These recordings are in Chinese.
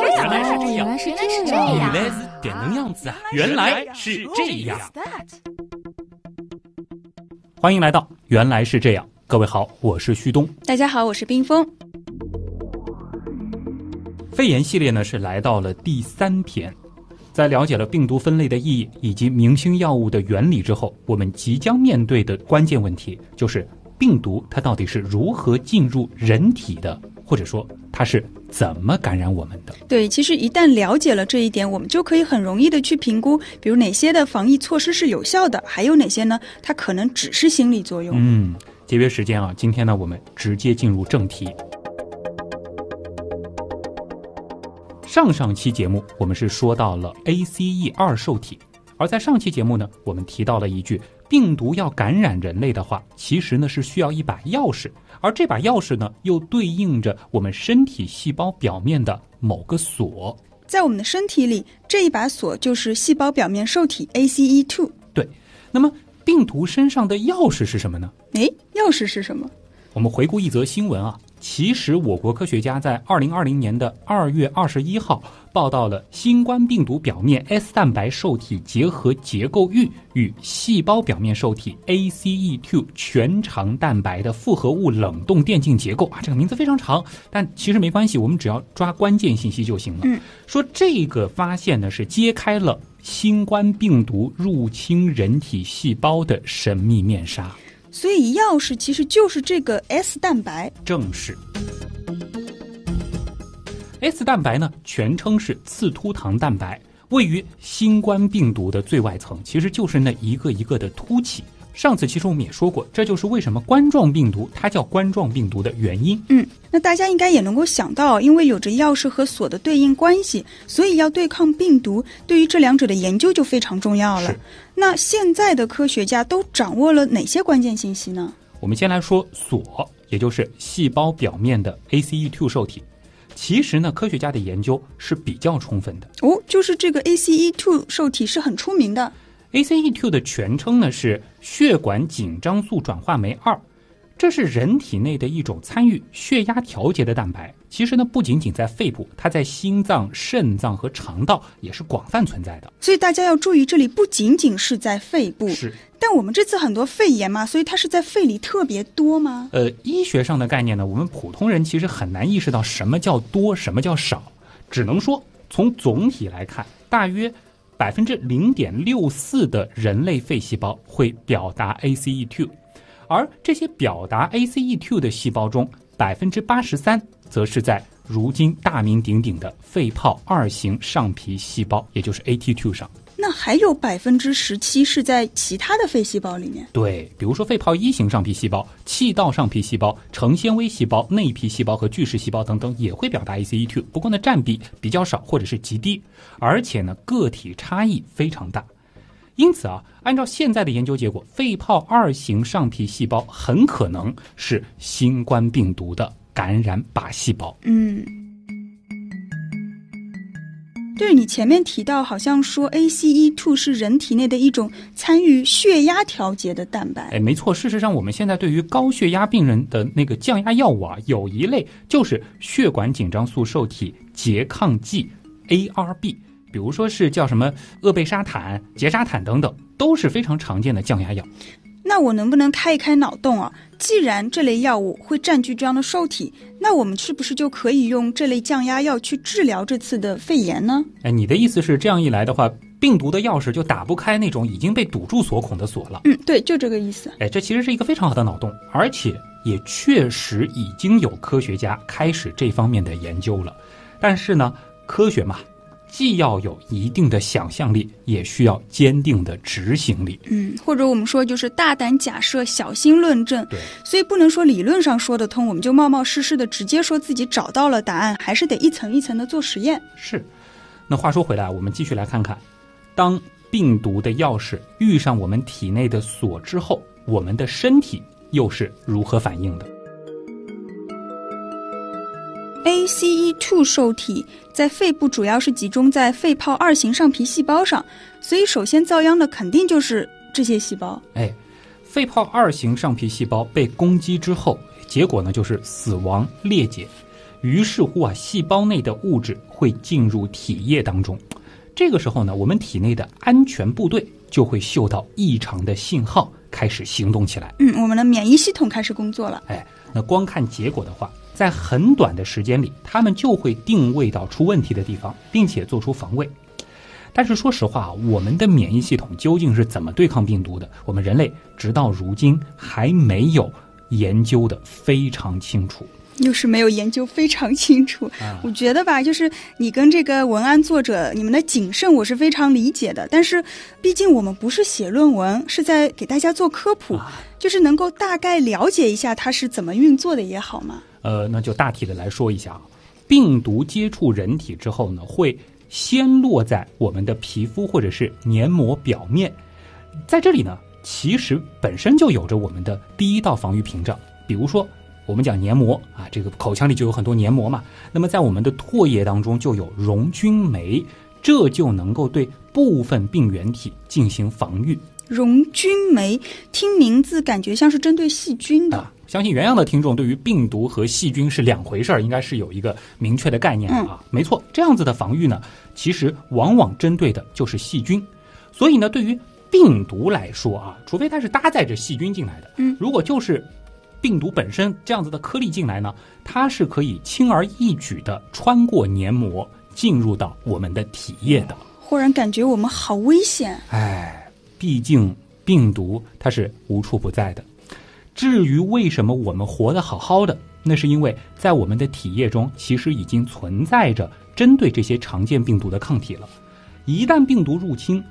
原来是这样，原来是这样，原来是点能样子啊！原来是这样。欢迎来到《原来是这样》，各位好，我是旭东。大家好，我是冰峰。肺炎系列呢是来到了第三篇，在了解了病毒分类的意义以及明星药物的原理之后，我们即将面对的关键问题就是病毒它到底是如何进入人体的，或者说它是怎么感染我们的？对，其实一旦了解了这一点，我们就可以很容易的去评估，比如哪些的防疫措施是有效的，还有哪些呢？它可能只是心理作用。嗯，节约时间啊，今天呢我们直接进入正题。上上期节目我们是说到了 ACE 二受体，而在上期节目呢，我们提到了一句，病毒要感染人类的话，其实呢是需要一把钥匙，而这把钥匙呢又对应着我们身体细胞表面的某个锁。在我们的身体里，这一把锁就是细胞表面受体 ACE2。对，那么病毒身上的钥匙是什么呢？诶，钥匙是什么？我们回顾一则新闻啊。其实，我国科学家在二零二零年的二月二十一号报道了新冠病毒表面 S 蛋白受体结合结构域与细胞表面受体 ACE2 全长蛋白的复合物冷冻电镜结构啊，这个名字非常长，但其实没关系，我们只要抓关键信息就行了。嗯，说这个发现呢，是揭开了新冠病毒入侵人体细胞的神秘面纱。所以钥匙其实就是这个 S 蛋白，正是。S 蛋白呢，全称是刺突糖蛋白，位于新冠病毒的最外层，其实就是那一个一个的凸起。上次其实我们也说过，这就是为什么冠状病毒它叫冠状病毒的原因。嗯，那大家应该也能够想到，因为有着钥匙和锁的对应关系，所以要对抗病毒，对于这两者的研究就非常重要了。那现在的科学家都掌握了哪些关键信息呢？我们先来说锁，也就是细胞表面的 ACE2 受体。其实呢，科学家的研究是比较充分的。哦，就是这个 ACE2 受体是很出名的。ACE2 的全称呢是血管紧张素转化酶二，这是人体内的一种参与血压调节的蛋白。其实呢，不仅仅在肺部，它在心脏、肾脏和肠道也是广泛存在的。所以大家要注意，这里不仅仅是在肺部。是。但我们这次很多肺炎嘛，所以它是在肺里特别多吗？呃，医学上的概念呢，我们普通人其实很难意识到什么叫多，什么叫少。只能说从总体来看，大约。百分之零点六四的人类肺细胞会表达 ACE2，而这些表达 ACE2 的细胞中，百分之八十三则是在如今大名鼎鼎的肺泡二型上皮细胞，也就是 AT2 上。那还有百分之十七是在其他的肺细胞里面。对，比如说肺泡一型上皮细胞、气道上皮细胞、成纤维细胞、内皮细胞和巨噬细胞等等也会表达 ACE2，不过呢占比比较少或者是极低，而且呢个体差异非常大。因此啊，按照现在的研究结果，肺泡二型上皮细胞很可能是新冠病毒的感染靶细胞。嗯。对你前面提到，好像说 ACE2 是人体内的一种参与血压调节的蛋白。哎，没错。事实上，我们现在对于高血压病人的那个降压药物啊，有一类就是血管紧张素受体拮抗剂 ARB，比如说是叫什么厄贝沙坦、捷沙坦等等，都是非常常见的降压药。那我能不能开一开脑洞啊？既然这类药物会占据这样的受体，那我们是不是就可以用这类降压药去治疗这次的肺炎呢？哎，你的意思是这样一来的话，病毒的钥匙就打不开那种已经被堵住锁孔的锁了？嗯，对，就这个意思。哎，这其实是一个非常好的脑洞，而且也确实已经有科学家开始这方面的研究了。但是呢，科学嘛。既要有一定的想象力，也需要坚定的执行力。嗯，或者我们说就是大胆假设，小心论证。对，所以不能说理论上说得通，我们就冒冒失失的直接说自己找到了答案，还是得一层一层的做实验。是。那话说回来，我们继续来看看，当病毒的钥匙遇上我们体内的锁之后，我们的身体又是如何反应的？ACE2 受体在肺部主要是集中在肺泡二型上皮细胞上，所以首先遭殃的肯定就是这些细胞。哎，肺泡二型上皮细胞被攻击之后，结果呢就是死亡裂解。于是乎啊，细胞内的物质会进入体液当中。这个时候呢，我们体内的安全部队就会嗅到异常的信号，开始行动起来。嗯，我们的免疫系统开始工作了。哎，那光看结果的话，在很短的时间里，他们就会定位到出问题的地方，并且做出防卫。但是说实话，我们的免疫系统究竟是怎么对抗病毒的？我们人类直到如今还没有研究的非常清楚。又是没有研究非常清楚，我觉得吧，就是你跟这个文案作者你们的谨慎，我是非常理解的。但是，毕竟我们不是写论文，是在给大家做科普，就是能够大概了解一下它是怎么运作的也好嘛。呃，那就大体的来说一下啊，病毒接触人体之后呢，会先落在我们的皮肤或者是黏膜表面，在这里呢，其实本身就有着我们的第一道防御屏障，比如说。我们讲黏膜啊，这个口腔里就有很多黏膜嘛。那么在我们的唾液当中就有溶菌酶，这就能够对部分病原体进行防御。溶菌酶听名字感觉像是针对细菌的。相信原样的听众对于病毒和细菌是两回事儿，应该是有一个明确的概念啊。没错，这样子的防御呢，其实往往针对的就是细菌。所以呢，对于病毒来说啊，除非它是搭载着细菌进来的，嗯，如果就是病毒本身这样子的颗粒进来呢，它是可以轻而易举的穿过黏膜进入到我们的体液的。忽然感觉我们好危险。哎，毕竟病毒它是无处不在的。至于为什么我们活得好好的，那是因为在我们的体液中其实已经存在着针对这些常见病毒的抗体了。一旦病毒入侵，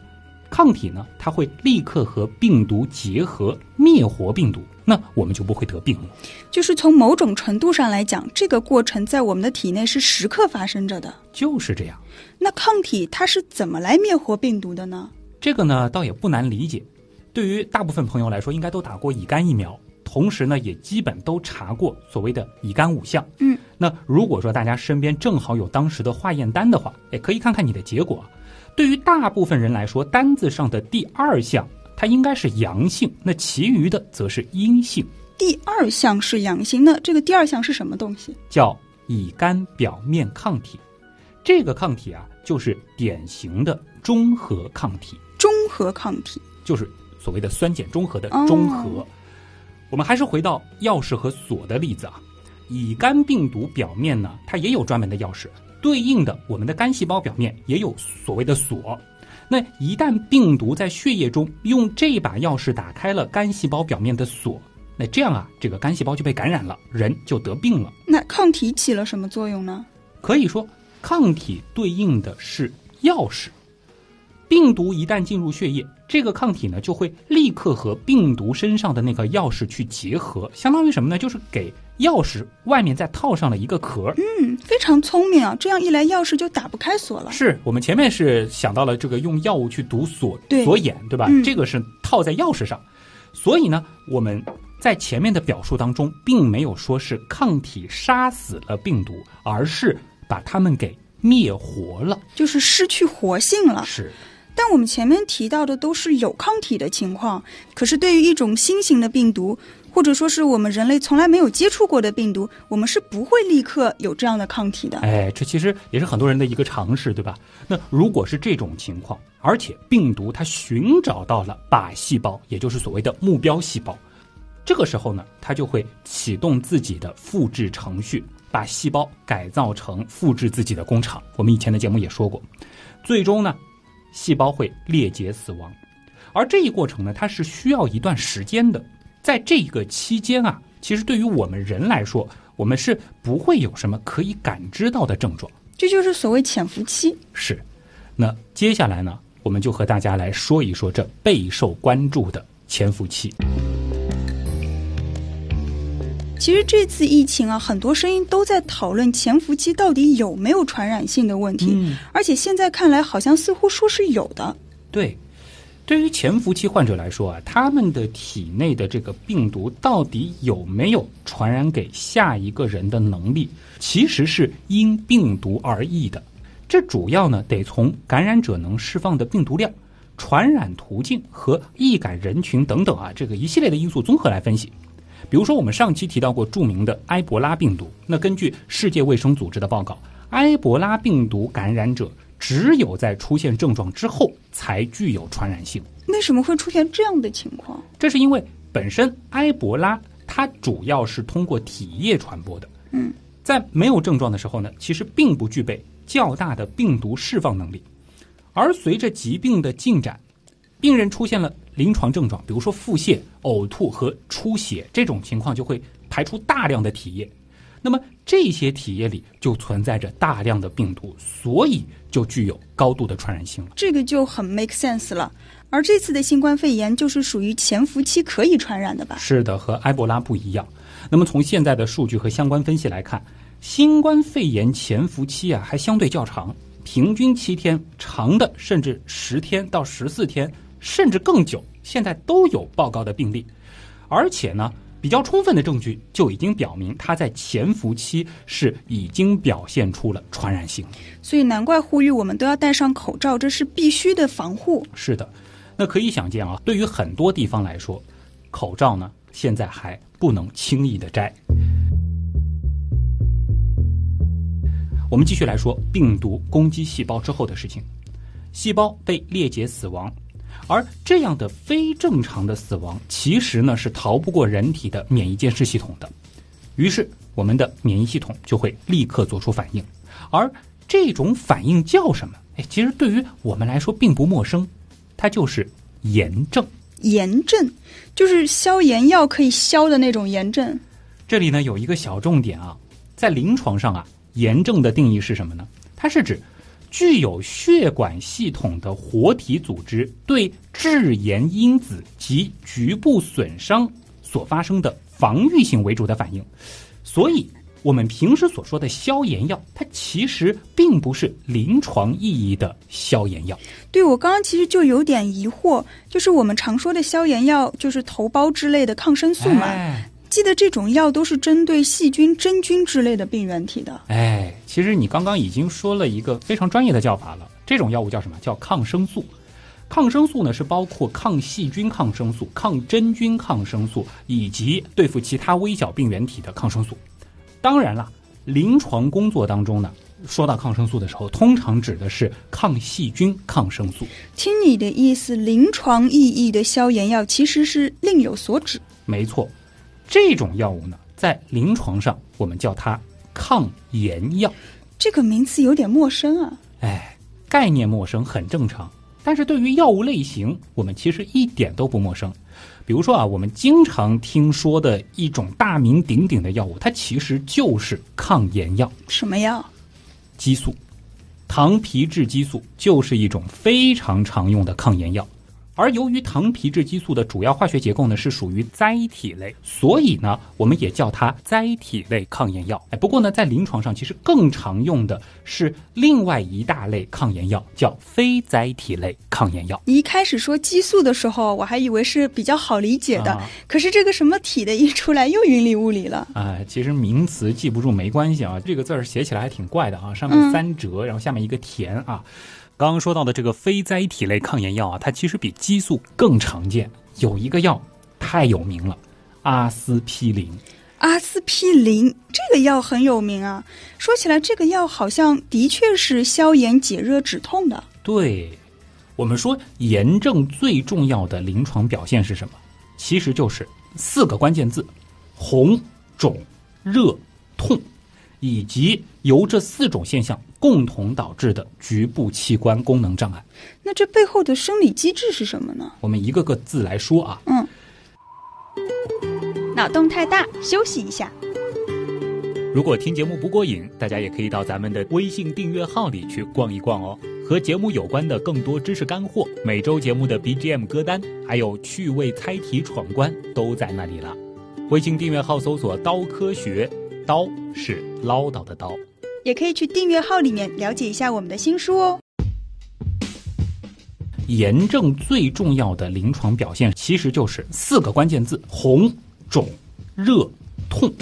抗体呢，它会立刻和病毒结合，灭活病毒。那我们就不会得病了。就是从某种程度上来讲，这个过程在我们的体内是时刻发生着的。就是这样。那抗体它是怎么来灭活病毒的呢？这个呢，倒也不难理解。对于大部分朋友来说，应该都打过乙肝疫苗，同时呢，也基本都查过所谓的乙肝五项。嗯。那如果说大家身边正好有当时的化验单的话，也可以看看你的结果。对于大部分人来说，单子上的第二项。它应该是阳性，那其余的则是阴性。第二项是阳性，那这个第二项是什么东西？叫乙肝表面抗体。这个抗体啊，就是典型的中和抗体。中和抗体就是所谓的酸碱中和的中和。我们还是回到钥匙和锁的例子啊。乙肝病毒表面呢，它也有专门的钥匙，对应的我们的肝细胞表面也有所谓的锁。那一旦病毒在血液中用这把钥匙打开了肝细胞表面的锁，那这样啊，这个肝细胞就被感染了，人就得病了。那抗体起了什么作用呢？可以说，抗体对应的是钥匙。病毒一旦进入血液，这个抗体呢就会立刻和病毒身上的那个钥匙去结合，相当于什么呢？就是给。钥匙外面再套上了一个壳，嗯，非常聪明啊！这样一来，钥匙就打不开锁了。是我们前面是想到了这个用药物去堵锁锁眼，对吧？这个是套在钥匙上，所以呢，我们在前面的表述当中，并没有说是抗体杀死了病毒，而是把它们给灭活了，就是失去活性了。是。但我们前面提到的都是有抗体的情况，可是对于一种新型的病毒，或者说是我们人类从来没有接触过的病毒，我们是不会立刻有这样的抗体的。哎，这其实也是很多人的一个常识，对吧？那如果是这种情况，而且病毒它寻找到了靶细胞，也就是所谓的目标细胞，这个时候呢，它就会启动自己的复制程序，把细胞改造成复制自己的工厂。我们以前的节目也说过，最终呢。细胞会裂解死亡，而这一过程呢，它是需要一段时间的。在这个期间啊，其实对于我们人来说，我们是不会有什么可以感知到的症状。这就是所谓潜伏期。是。那接下来呢，我们就和大家来说一说这备受关注的潜伏期。其实这次疫情啊，很多声音都在讨论潜伏期到底有没有传染性的问题。嗯，而且现在看来，好像似乎说是有的。对，对于潜伏期患者来说啊，他们的体内的这个病毒到底有没有传染给下一个人的能力，其实是因病毒而异的。这主要呢，得从感染者能释放的病毒量、传染途径和易感人群等等啊，这个一系列的因素综合来分析。比如说，我们上期提到过著名的埃博拉病毒。那根据世界卫生组织的报告，埃博拉病毒感染者只有在出现症状之后才具有传染性。为什么会出现这样的情况？这是因为本身埃博拉它主要是通过体液传播的。嗯，在没有症状的时候呢，其实并不具备较大的病毒释放能力。而随着疾病的进展，病人出现了临床症状，比如说腹泻、呕吐和出血，这种情况就会排出大量的体液。那么这些体液里就存在着大量的病毒，所以就具有高度的传染性了。这个就很 make sense 了。而这次的新冠肺炎就是属于潜伏期可以传染的吧？是的，和埃博拉不一样。那么从现在的数据和相关分析来看，新冠肺炎潜伏期啊还相对较长，平均七天，长的甚至十天到十四天。甚至更久，现在都有报告的病例，而且呢，比较充分的证据就已经表明，它在潜伏期是已经表现出了传染性。所以难怪呼吁我们都要戴上口罩，这是必须的防护。是的，那可以想见啊，对于很多地方来说，口罩呢现在还不能轻易的摘。我们继续来说病毒攻击细胞之后的事情，细胞被裂解死亡。而这样的非正常的死亡，其实呢是逃不过人体的免疫监视系统的，于是我们的免疫系统就会立刻做出反应，而这种反应叫什么？哎，其实对于我们来说并不陌生，它就是炎症。炎症就是消炎药可以消的那种炎症。这里呢有一个小重点啊，在临床上啊，炎症的定义是什么呢？它是指。具有血管系统的活体组织对致炎因子及局部损伤所发生的防御性为主的反应，所以我们平时所说的消炎药，它其实并不是临床意义的消炎药。对我刚刚其实就有点疑惑，就是我们常说的消炎药，就是头孢之类的抗生素嘛。记得这种药都是针对细菌、真菌之类的病原体的。哎，其实你刚刚已经说了一个非常专业的叫法了。这种药物叫什么？叫抗生素。抗生素呢是包括抗细菌抗生素、抗真菌抗生素以及对付其他微小病原体的抗生素。当然了，临床工作当中呢，说到抗生素的时候，通常指的是抗细菌抗生素。听你的意思，临床意义的消炎药其实是另有所指。没错。这种药物呢，在临床上我们叫它抗炎药。这个名词有点陌生啊。哎，概念陌生很正常。但是对于药物类型，我们其实一点都不陌生。比如说啊，我们经常听说的一种大名鼎鼎的药物，它其实就是抗炎药。什么药？激素，糖皮质激素就是一种非常常用的抗炎药。而由于糖皮质激素的主要化学结构呢是属于甾体类，所以呢我们也叫它甾体类抗炎药。哎，不过呢在临床上其实更常用的是另外一大类抗炎药，叫非甾体类抗炎药。你一开始说激素的时候，我还以为是比较好理解的，可是这个什么体的一出来又云里雾里了。哎，其实名词记不住没关系啊，这个字儿写起来还挺怪的啊，上面三折，然后下面一个田啊。刚刚说到的这个非甾体类抗炎药啊，它其实比激素更常见。有一个药太有名了，阿司匹林。阿司匹林这个药很有名啊。说起来，这个药好像的确是消炎解热止痛的。对，我们说炎症最重要的临床表现是什么？其实就是四个关键字：红、肿、热、痛。以及由这四种现象共同导致的局部器官功能障碍。那这背后的生理机制是什么呢？我们一个个字来说啊。嗯。脑洞太大，休息一下。如果听节目不过瘾，大家也可以到咱们的微信订阅号里去逛一逛哦。和节目有关的更多知识干货，每周节目的 BGM 歌单，还有趣味猜题闯关，都在那里了。微信订阅号搜索“刀科学”。刀是唠叨的刀，也可以去订阅号里面了解一下我们的新书哦。炎症最重要的临床表现其实就是四个关键字：红、肿、热、痛。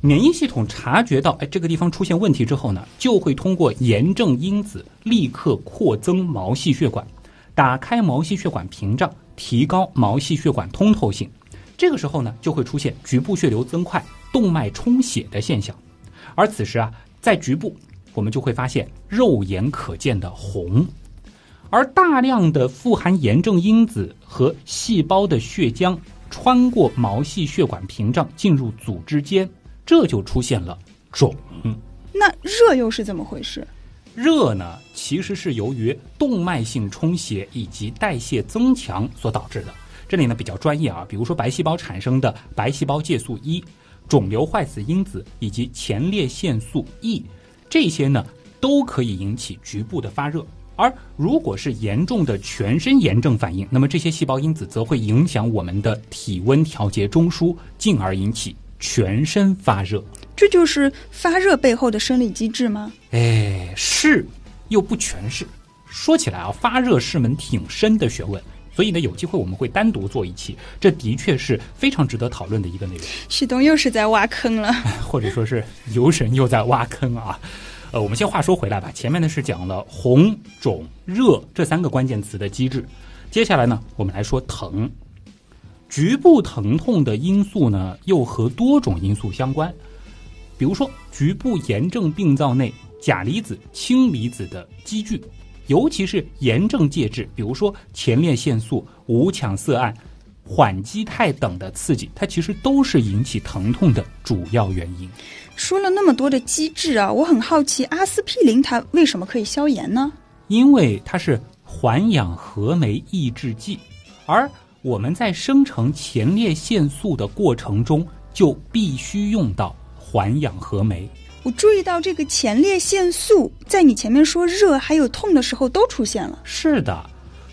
免疫系统察觉到哎这个地方出现问题之后呢，就会通过炎症因子立刻扩增毛细血管，打开毛细血管屏障，提高毛细血管通透性。这个时候呢，就会出现局部血流增快、动脉充血的现象。而此时啊，在局部我们就会发现肉眼可见的红，而大量的富含炎症因子和细胞的血浆穿过毛细血管屏障进入组织间，这就出现了肿。那热又是怎么回事？热呢，其实是由于动脉性充血以及代谢增强所导致的。这里呢比较专业啊，比如说白细胞产生的白细胞介素一、肿瘤坏死因子以及前列腺素 E，这些呢都可以引起局部的发热。而如果是严重的全身炎症反应，那么这些细胞因子则会影响我们的体温调节中枢，进而引起全身发热。这就是发热背后的生理机制吗？哎，是，又不全是。说起来啊，发热是门挺深的学问，所以呢，有机会我们会单独做一期。这的确是非常值得讨论的一个内容。旭东又是在挖坑了，或者说是游神又在挖坑啊。呃，我们先话说回来吧，前面呢是讲了红、肿、热这三个关键词的机制，接下来呢，我们来说疼。局部疼痛的因素呢，又和多种因素相关。比如说，局部炎症病灶内钾离子、氢离子的积聚，尤其是炎症介质，比如说前列腺素、五羟色胺、缓激肽等的刺激，它其实都是引起疼痛的主要原因。说了那么多的机制啊，我很好奇，阿司匹林它为什么可以消炎呢？因为它是环氧合酶抑制剂，而我们在生成前列腺素的过程中，就必须用到。环氧合酶，我注意到这个前列腺素在你前面说热还有痛的时候都出现了。是的，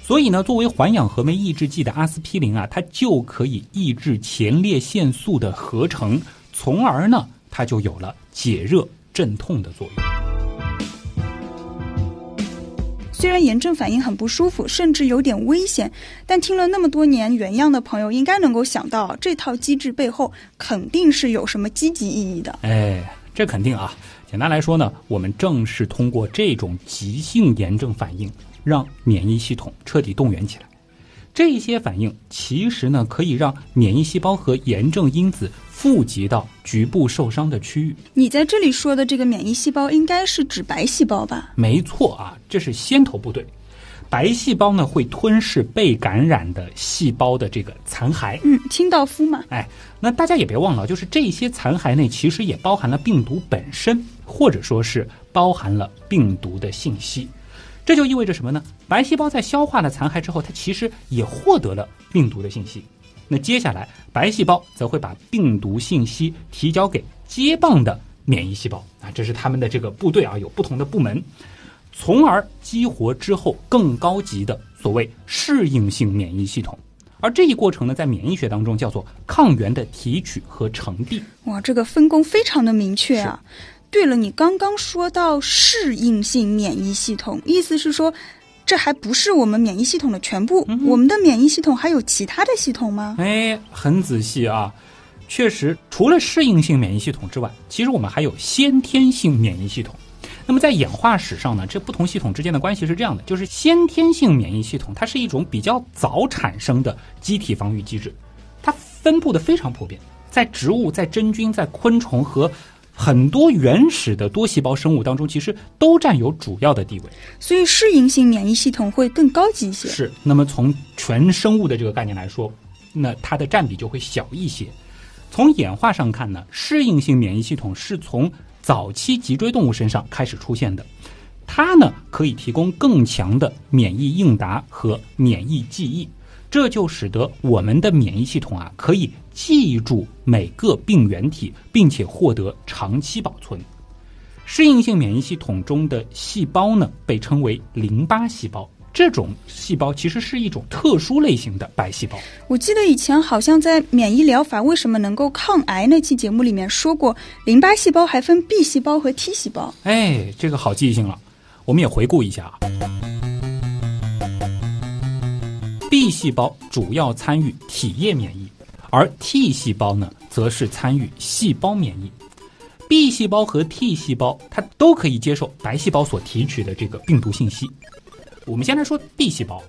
所以呢，作为环氧合酶抑制剂的阿司匹林啊，它就可以抑制前列腺素的合成，从而呢，它就有了解热镇痛的作用。虽然炎症反应很不舒服，甚至有点危险，但听了那么多年原样的朋友，应该能够想到这套机制背后肯定是有什么积极意义的。哎，这肯定啊！简单来说呢，我们正是通过这种急性炎症反应，让免疫系统彻底动员起来。这些反应其实呢，可以让免疫细胞和炎症因子富集到局部受伤的区域。你在这里说的这个免疫细胞，应该是指白细胞吧？没错啊，这是先头部队。白细胞呢，会吞噬被感染的细胞的这个残骸。嗯，清道夫嘛。哎，那大家也别忘了，就是这些残骸内其实也包含了病毒本身，或者说是包含了病毒的信息。这就意味着什么呢？白细胞在消化了残骸之后，它其实也获得了病毒的信息。那接下来，白细胞则会把病毒信息提交给接棒的免疫细胞啊，这是他们的这个部队啊，有不同的部门，从而激活之后更高级的所谓适应性免疫系统。而这一过程呢，在免疫学当中叫做抗原的提取和呈递。哇，这个分工非常的明确啊。对了，你刚刚说到适应性免疫系统，意思是说，这还不是我们免疫系统的全部。我们的免疫系统还有其他的系统吗？哎，很仔细啊，确实，除了适应性免疫系统之外，其实我们还有先天性免疫系统。那么在演化史上呢，这不同系统之间的关系是这样的：就是先天性免疫系统，它是一种比较早产生的机体防御机制，它分布的非常普遍，在植物、在真菌、在昆虫和。很多原始的多细胞生物当中，其实都占有主要的地位，所以适应性免疫系统会更高级一些。是，那么从全生物的这个概念来说，那它的占比就会小一些。从演化上看呢，适应性免疫系统是从早期脊椎动物身上开始出现的，它呢可以提供更强的免疫应答和免疫记忆。这就使得我们的免疫系统啊，可以记住每个病原体，并且获得长期保存。适应性免疫系统中的细胞呢，被称为淋巴细胞。这种细胞其实是一种特殊类型的白细胞。我记得以前好像在免疫疗法为什么能够抗癌那期节目里面说过，淋巴细胞还分 B 细胞和 T 细胞。哎，这个好记性了。我们也回顾一下啊。B 细胞主要参与体液免疫，而 T 细胞呢，则是参与细胞免疫。B 细胞和 T 细胞，它都可以接受白细胞所提取的这个病毒信息。我们先来说 B 细胞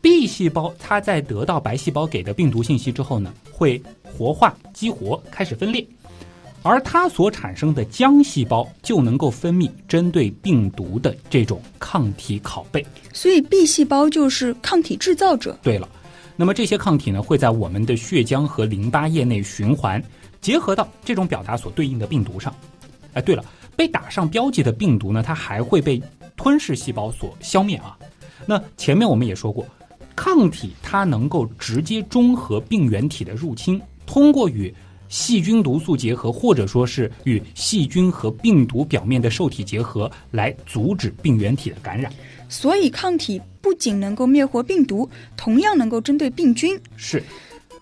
B 细胞它在得到白细胞给的病毒信息之后呢，会活化、激活，开始分裂，而它所产生的浆细胞就能够分泌针对病毒的这种抗体拷贝。所以 B 细胞就是抗体制造者。对了，那么这些抗体呢，会在我们的血浆和淋巴液内循环，结合到这种表达所对应的病毒上。哎，对了，被打上标记的病毒呢，它还会被吞噬细胞所消灭啊。那前面我们也说过，抗体它能够直接中和病原体的入侵，通过与细菌毒素结合，或者说是与细菌和病毒表面的受体结合，来阻止病原体的感染。所以抗体不仅能够灭活病毒，同样能够针对病菌。是。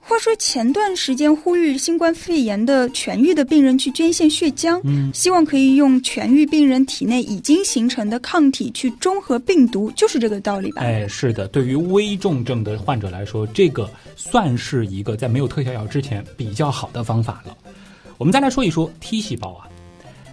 话说前段时间呼吁新冠肺炎的痊愈的病人去捐献血浆，嗯，希望可以用痊愈病人体内已经形成的抗体去中和病毒，就是这个道理吧？哎，是的，对于危重症的患者来说，这个算是一个在没有特效药之前比较好的方法了。我们再来说一说 T 细胞啊，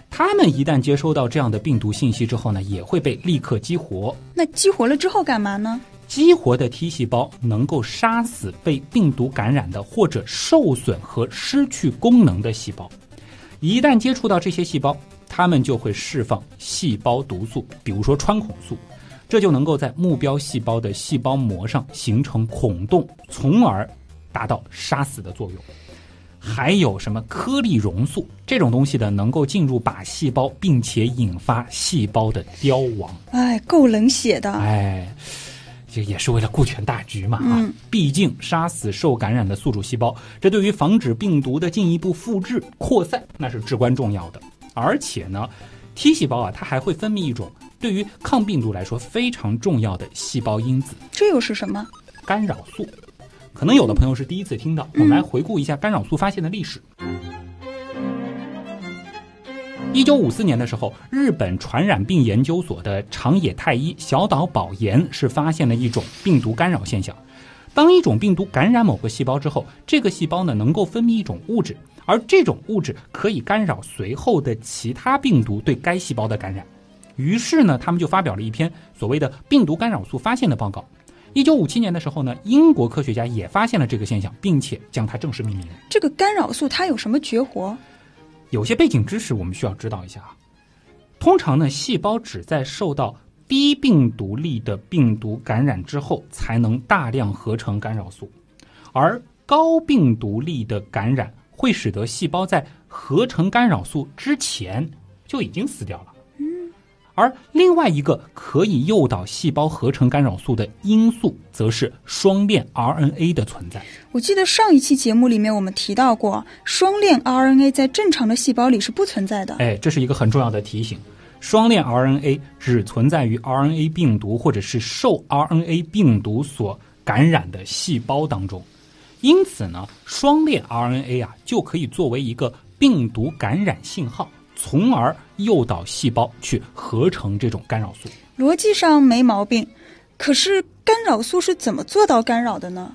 他们一旦接收到这样的病毒信息之后呢，也会被立刻激活。那激活了之后干嘛呢？激活的 T 细胞能够杀死被病毒感染的或者受损和失去功能的细胞。一旦接触到这些细胞，它们就会释放细胞毒素，比如说穿孔素，这就能够在目标细胞的细胞膜上形成孔洞，从而达到杀死的作用。还有什么颗粒溶素这种东西的，能够进入靶细胞，并且引发细胞的凋亡。哎，够冷血的。哎。这也是为了顾全大局嘛啊！毕竟杀死受感染的宿主细胞，这对于防止病毒的进一步复制扩散那是至关重要的。而且呢，T 细胞啊，它还会分泌一种对于抗病毒来说非常重要的细胞因子。这又是什么？干扰素。可能有的朋友是第一次听到，我们来回顾一下干扰素发现的历史。一九五四年的时候，日本传染病研究所的长野太一、小岛保研是发现了一种病毒干扰现象。当一种病毒感染某个细胞之后，这个细胞呢能够分泌一种物质，而这种物质可以干扰随后的其他病毒对该细胞的感染。于是呢，他们就发表了一篇所谓的病毒干扰素发现的报告。一九五七年的时候呢，英国科学家也发现了这个现象，并且将它正式命名。这个干扰素它有什么绝活？有些背景知识我们需要知道一下啊。通常呢，细胞只在受到低病毒力的病毒感染之后，才能大量合成干扰素，而高病毒力的感染会使得细胞在合成干扰素之前就已经死掉了。而另外一个可以诱导细胞合成干扰素的因素，则是双链 RNA 的存在。我记得上一期节目里面我们提到过，双链 RNA 在正常的细胞里是不存在的。哎，这是一个很重要的提醒。双链 RNA 只存在于 RNA 病毒或者是受 RNA 病毒所感染的细胞当中。因此呢，双链 RNA 啊就可以作为一个病毒感染信号。从而诱导细胞去合成这种干扰素，逻辑上没毛病。可是干扰素是怎么做到干扰的呢？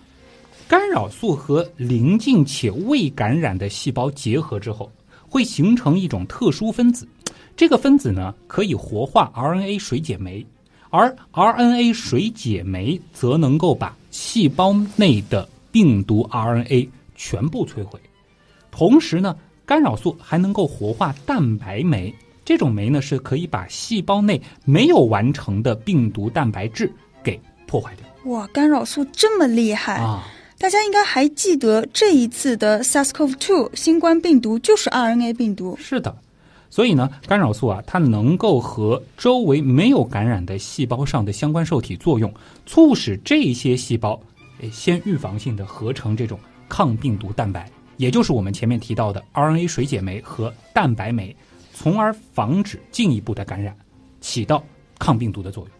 干扰素和邻近且未感染的细胞结合之后，会形成一种特殊分子。这个分子呢，可以活化 RNA 水解酶，而 RNA 水解酶则能够把细胞内的病毒 RNA 全部摧毁。同时呢。干扰素还能够活化蛋白酶，这种酶呢是可以把细胞内没有完成的病毒蛋白质给破坏掉。哇，干扰素这么厉害啊！大家应该还记得这一次的 SARS-CoV-2 新冠病毒就是 RNA 病毒。是的，所以呢，干扰素啊，它能够和周围没有感染的细胞上的相关受体作用，促使这些细胞先预防性的合成这种抗病毒蛋白。也就是我们前面提到的 RNA 水解酶和蛋白酶，从而防止进一步的感染，起到抗病毒的作用。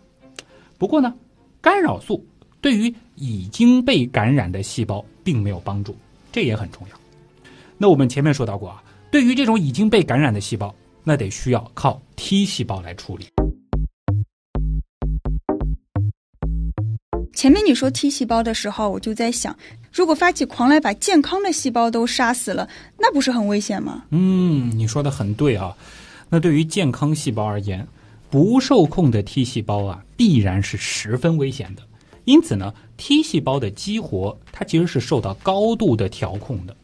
不过呢，干扰素对于已经被感染的细胞并没有帮助，这也很重要。那我们前面说到过啊，对于这种已经被感染的细胞，那得需要靠 T 细胞来处理。前面你说 T 细胞的时候，我就在想，如果发起狂来把健康的细胞都杀死了，那不是很危险吗？嗯，你说的很对啊。那对于健康细胞而言，不受控的 T 细胞啊，必然是十分危险的，因此呢，T 细胞的激活它其实是受到高度的调控的。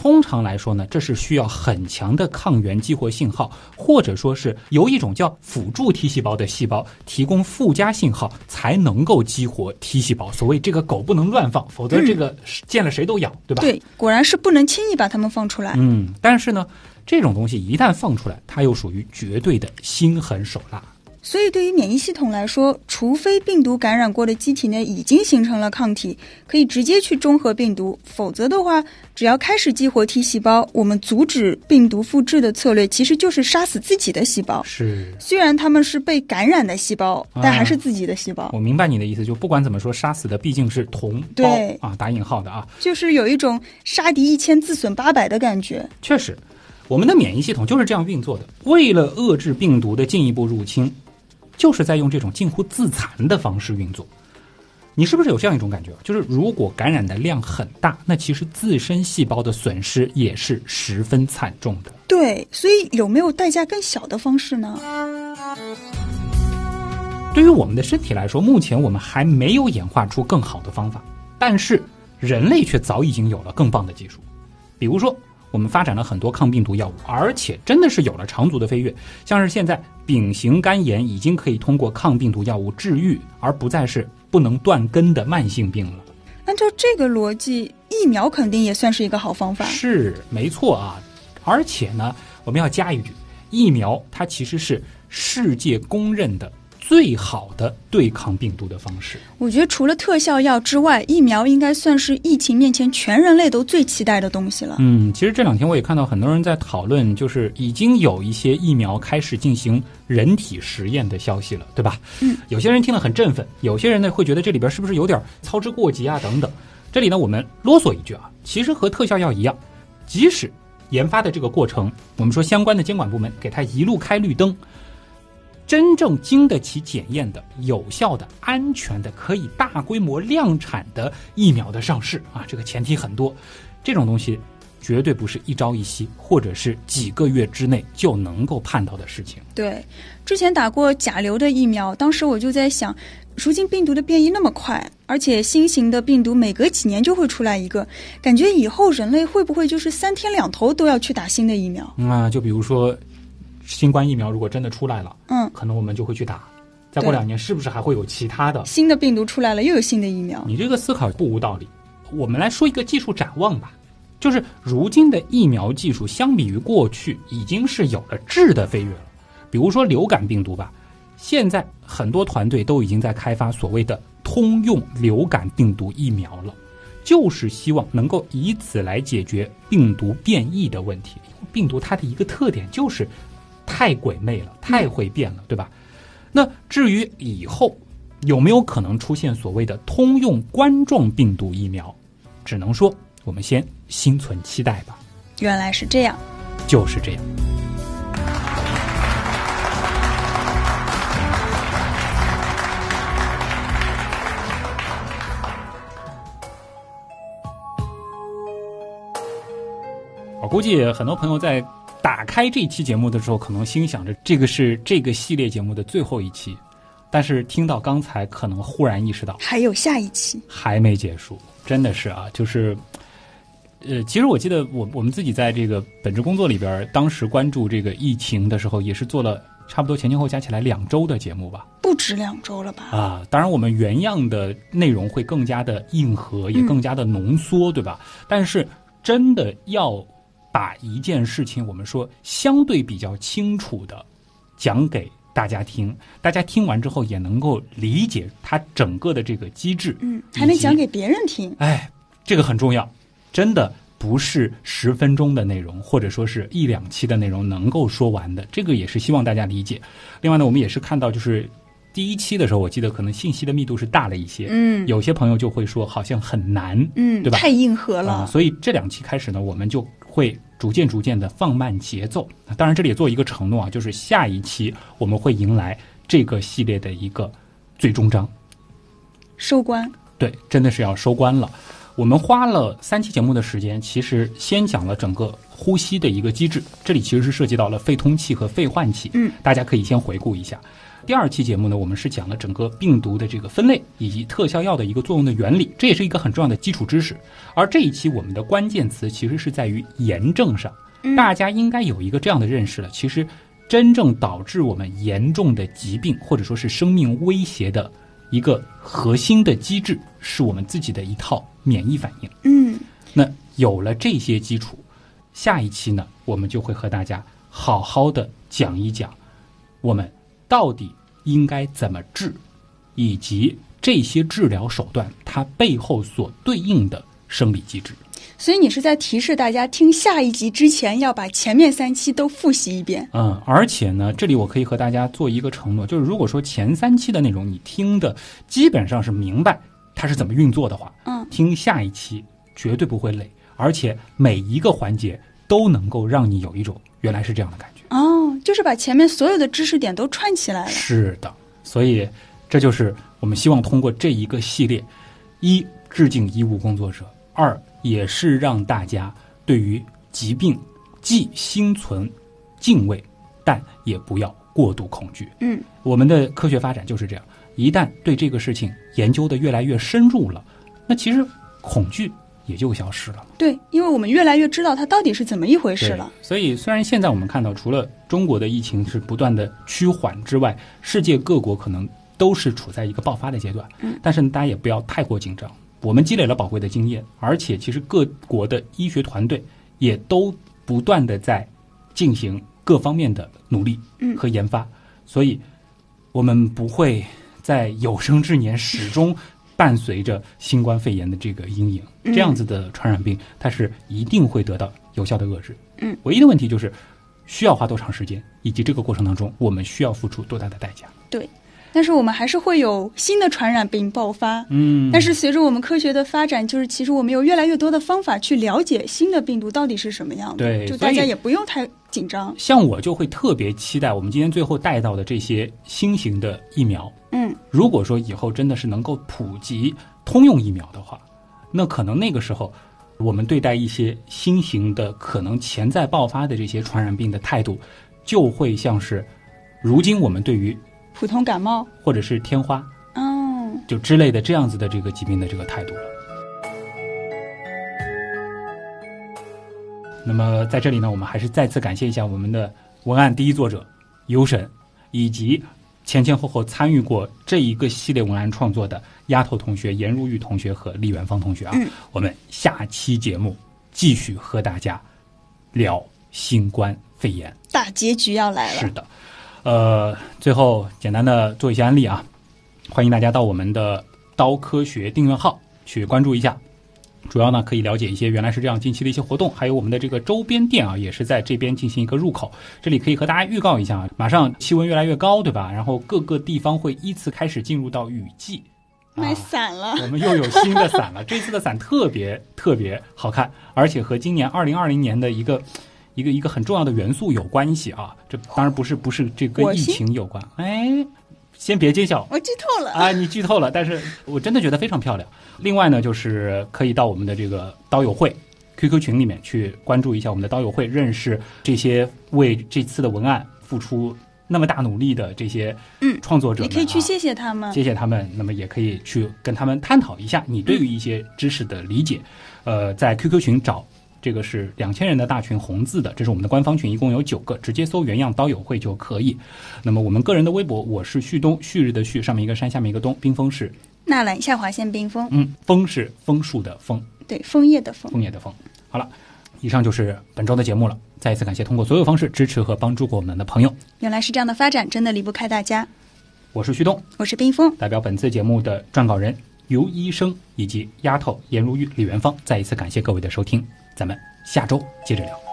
通常来说呢，这是需要很强的抗原激活信号，或者说是由一种叫辅助 T 细胞的细胞提供附加信号，才能够激活 T 细胞。所谓这个狗不能乱放，否则这个见了谁都咬，对吧？对，果然是不能轻易把它们放出来。嗯，但是呢，这种东西一旦放出来，它又属于绝对的心狠手辣。所以，对于免疫系统来说，除非病毒感染过的机体内已经形成了抗体，可以直接去中和病毒；否则的话，只要开始激活 T 细胞，我们阻止病毒复制的策略其实就是杀死自己的细胞。是，虽然他们是被感染的细胞，但还是自己的细胞。我明白你的意思，就不管怎么说，杀死的毕竟是同胞啊，打引号的啊，就是有一种杀敌一千自损八百的感觉。确实，我们的免疫系统就是这样运作的，为了遏制病毒的进一步入侵。就是在用这种近乎自残的方式运作，你是不是有这样一种感觉？就是如果感染的量很大，那其实自身细胞的损失也是十分惨重的。对，所以有没有代价更小的方式呢？对于我们的身体来说，目前我们还没有演化出更好的方法，但是人类却早已经有了更棒的技术，比如说。我们发展了很多抗病毒药物，而且真的是有了长足的飞跃。像是现在丙型肝炎已经可以通过抗病毒药物治愈，而不再是不能断根的慢性病了。按照这个逻辑，疫苗肯定也算是一个好方法。是没错啊，而且呢，我们要加一句，疫苗它其实是世界公认的。最好的对抗病毒的方式，我觉得除了特效药之外，疫苗应该算是疫情面前全人类都最期待的东西了。嗯，其实这两天我也看到很多人在讨论，就是已经有一些疫苗开始进行人体实验的消息了，对吧？嗯，有些人听了很振奋，有些人呢会觉得这里边是不是有点操之过急啊？等等。这里呢，我们啰嗦一句啊，其实和特效药一样，即使研发的这个过程，我们说相关的监管部门给他一路开绿灯。真正经得起检验的、有效的、安全的、可以大规模量产的疫苗的上市啊，这个前提很多。这种东西绝对不是一朝一夕，或者是几个月之内就能够盼到的事情。对，之前打过甲流的疫苗，当时我就在想，如今病毒的变异那么快，而且新型的病毒每隔几年就会出来一个，感觉以后人类会不会就是三天两头都要去打新的疫苗？啊，就比如说。新冠疫苗如果真的出来了，嗯，可能我们就会去打。再过两年，是不是还会有其他的新的病毒出来了，又有新的疫苗？你这个思考不无道理。我们来说一个技术展望吧，就是如今的疫苗技术相比于过去已经是有了质的飞跃了。比如说流感病毒吧，现在很多团队都已经在开发所谓的通用流感病毒疫苗了，就是希望能够以此来解决病毒变异的问题。病毒它的一个特点就是。太鬼魅了，太会变了，对吧？那至于以后有没有可能出现所谓的通用冠状病毒疫苗，只能说我们先心存期待吧。原来是这样，就是这样。我估计很多朋友在。打开这期节目的时候，可能心想着这个是这个系列节目的最后一期，但是听到刚才，可能忽然意识到还有下一期，还没结束，真的是啊，就是，呃，其实我记得我我们自己在这个本职工作里边，当时关注这个疫情的时候，也是做了差不多前前后加起来两周的节目吧，不止两周了吧？啊，当然我们原样的内容会更加的硬核，也更加的浓缩，对吧？但是真的要。把一件事情，我们说相对比较清楚的讲给大家听，大家听完之后也能够理解它整个的这个机制。嗯，还能讲给别人听。哎，这个很重要，真的不是十分钟的内容，或者说是一两期的内容能够说完的。这个也是希望大家理解。另外呢，我们也是看到，就是第一期的时候，我记得可能信息的密度是大了一些。嗯，有些朋友就会说好像很难。嗯，对吧？太硬核了。所以这两期开始呢，我们就。会逐渐逐渐的放慢节奏，当然这里也做一个承诺啊，就是下一期我们会迎来这个系列的一个最终章，收官。对，真的是要收官了。我们花了三期节目的时间，其实先讲了整个呼吸的一个机制，这里其实是涉及到了肺通气和肺换气。嗯，大家可以先回顾一下。第二期节目呢，我们是讲了整个病毒的这个分类以及特效药的一个作用的原理，这也是一个很重要的基础知识。而这一期我们的关键词其实是在于炎症上，大家应该有一个这样的认识了。其实，真正导致我们严重的疾病或者说是生命威胁的一个核心的机制，是我们自己的一套免疫反应。嗯，那有了这些基础，下一期呢，我们就会和大家好好的讲一讲，我们到底应该怎么治，以及这些治疗手段它背后所对应的生理机制。所以你是在提示大家听下一集之前要把前面三期都复习一遍。嗯，而且呢，这里我可以和大家做一个承诺，就是如果说前三期的内容你听的基本上是明白它是怎么运作的话，嗯，听下一期绝对不会累，而且每一个环节都能够让你有一种原来是这样的感觉。哦，就是把前面所有的知识点都串起来了。是的，所以这就是我们希望通过这一个系列，一致敬医务工作者，二也是让大家对于疾病既心存敬畏，但也不要过度恐惧。嗯，我们的科学发展就是这样，一旦对这个事情研究的越来越深入了，那其实恐惧也就消失了。对，因为我们越来越知道它到底是怎么一回事了。所以，虽然现在我们看到，除了中国的疫情是不断的趋缓之外，世界各国可能都是处在一个爆发的阶段。嗯，但是大家也不要太过紧张。我们积累了宝贵的经验，而且其实各国的医学团队也都不断的在进行各方面的努力嗯和研发，所以我们不会在有生之年始终伴随着新冠肺炎的这个阴影。嗯这样子的传染病，它是一定会得到有效的遏制。嗯，唯一的问题就是需要花多长时间，以及这个过程当中我们需要付出多大的代价。对，但是我们还是会有新的传染病爆发。嗯但是随着我们科学的发展，就是其实我们有越来越多的方法去了解新的病毒到底是什么样的，就大家也不用太紧张。像我就会特别期待我们今天最后带到的这些新型的疫苗。嗯，如果说以后真的是能够普及通用疫苗的话，那可能那个时候，我们对待一些新型的可能潜在爆发的这些传染病的态度，就会像是如今我们对于普通感冒，或者是天花嗯，就之类的这样子的这个疾病的这个态度了。那么在这里呢，我们还是再次感谢一下我们的文案第一作者尤神，以及前前后后参与过这一个系列文案创作的丫头同学、颜如玉同学和李元芳同学啊。嗯我们下期节目继续和大家聊新冠肺炎。大结局要来了。是的，呃，最后简单的做一些案例啊，欢迎大家到我们的刀科学订阅号去关注一下。主要呢可以了解一些原来是这样近期的一些活动，还有我们的这个周边店啊，也是在这边进行一个入口。这里可以和大家预告一下啊，马上气温越来越高，对吧？然后各个地方会依次开始进入到雨季。卖啊伞了，我们又有新的伞了。这次的伞特别特别好看，而且和今年二零二零年的一个一个一个很重要的元素有关系啊。这当然不是不是这跟疫情有关。哎，先别揭晓我剧透了。啊，你剧透了，但是我真的觉得非常漂亮。另外呢，就是可以到我们的这个刀友会 QQ 群里面去关注一下我们的刀友会，认识这些为这次的文案付出那么大努力的这些嗯创作者你可以去谢谢他们。谢谢他们，那么也可以去跟他们探讨一下你对于一些知识的理解。呃，在 QQ 群找这个是两千人的大群红字的，这是我们的官方群，一共有九个，直接搜“原样刀友会”就可以。那么我们个人的微博，我是旭东，旭日的旭，上面一个山，下面一个东，冰封是纳兰下划线冰封，嗯，枫是枫树的枫，对，枫叶的枫。枫叶的枫。好了，以上就是本周的节目了。再一次感谢通过所有方式支持和帮助过我们的朋友，原来是这样的发展，真的离不开大家。我是旭东。我是冰峰，代表本次节目的撰稿人尤医生以及丫头颜如玉、李元芳，再一次感谢各位的收听，咱们下周接着聊。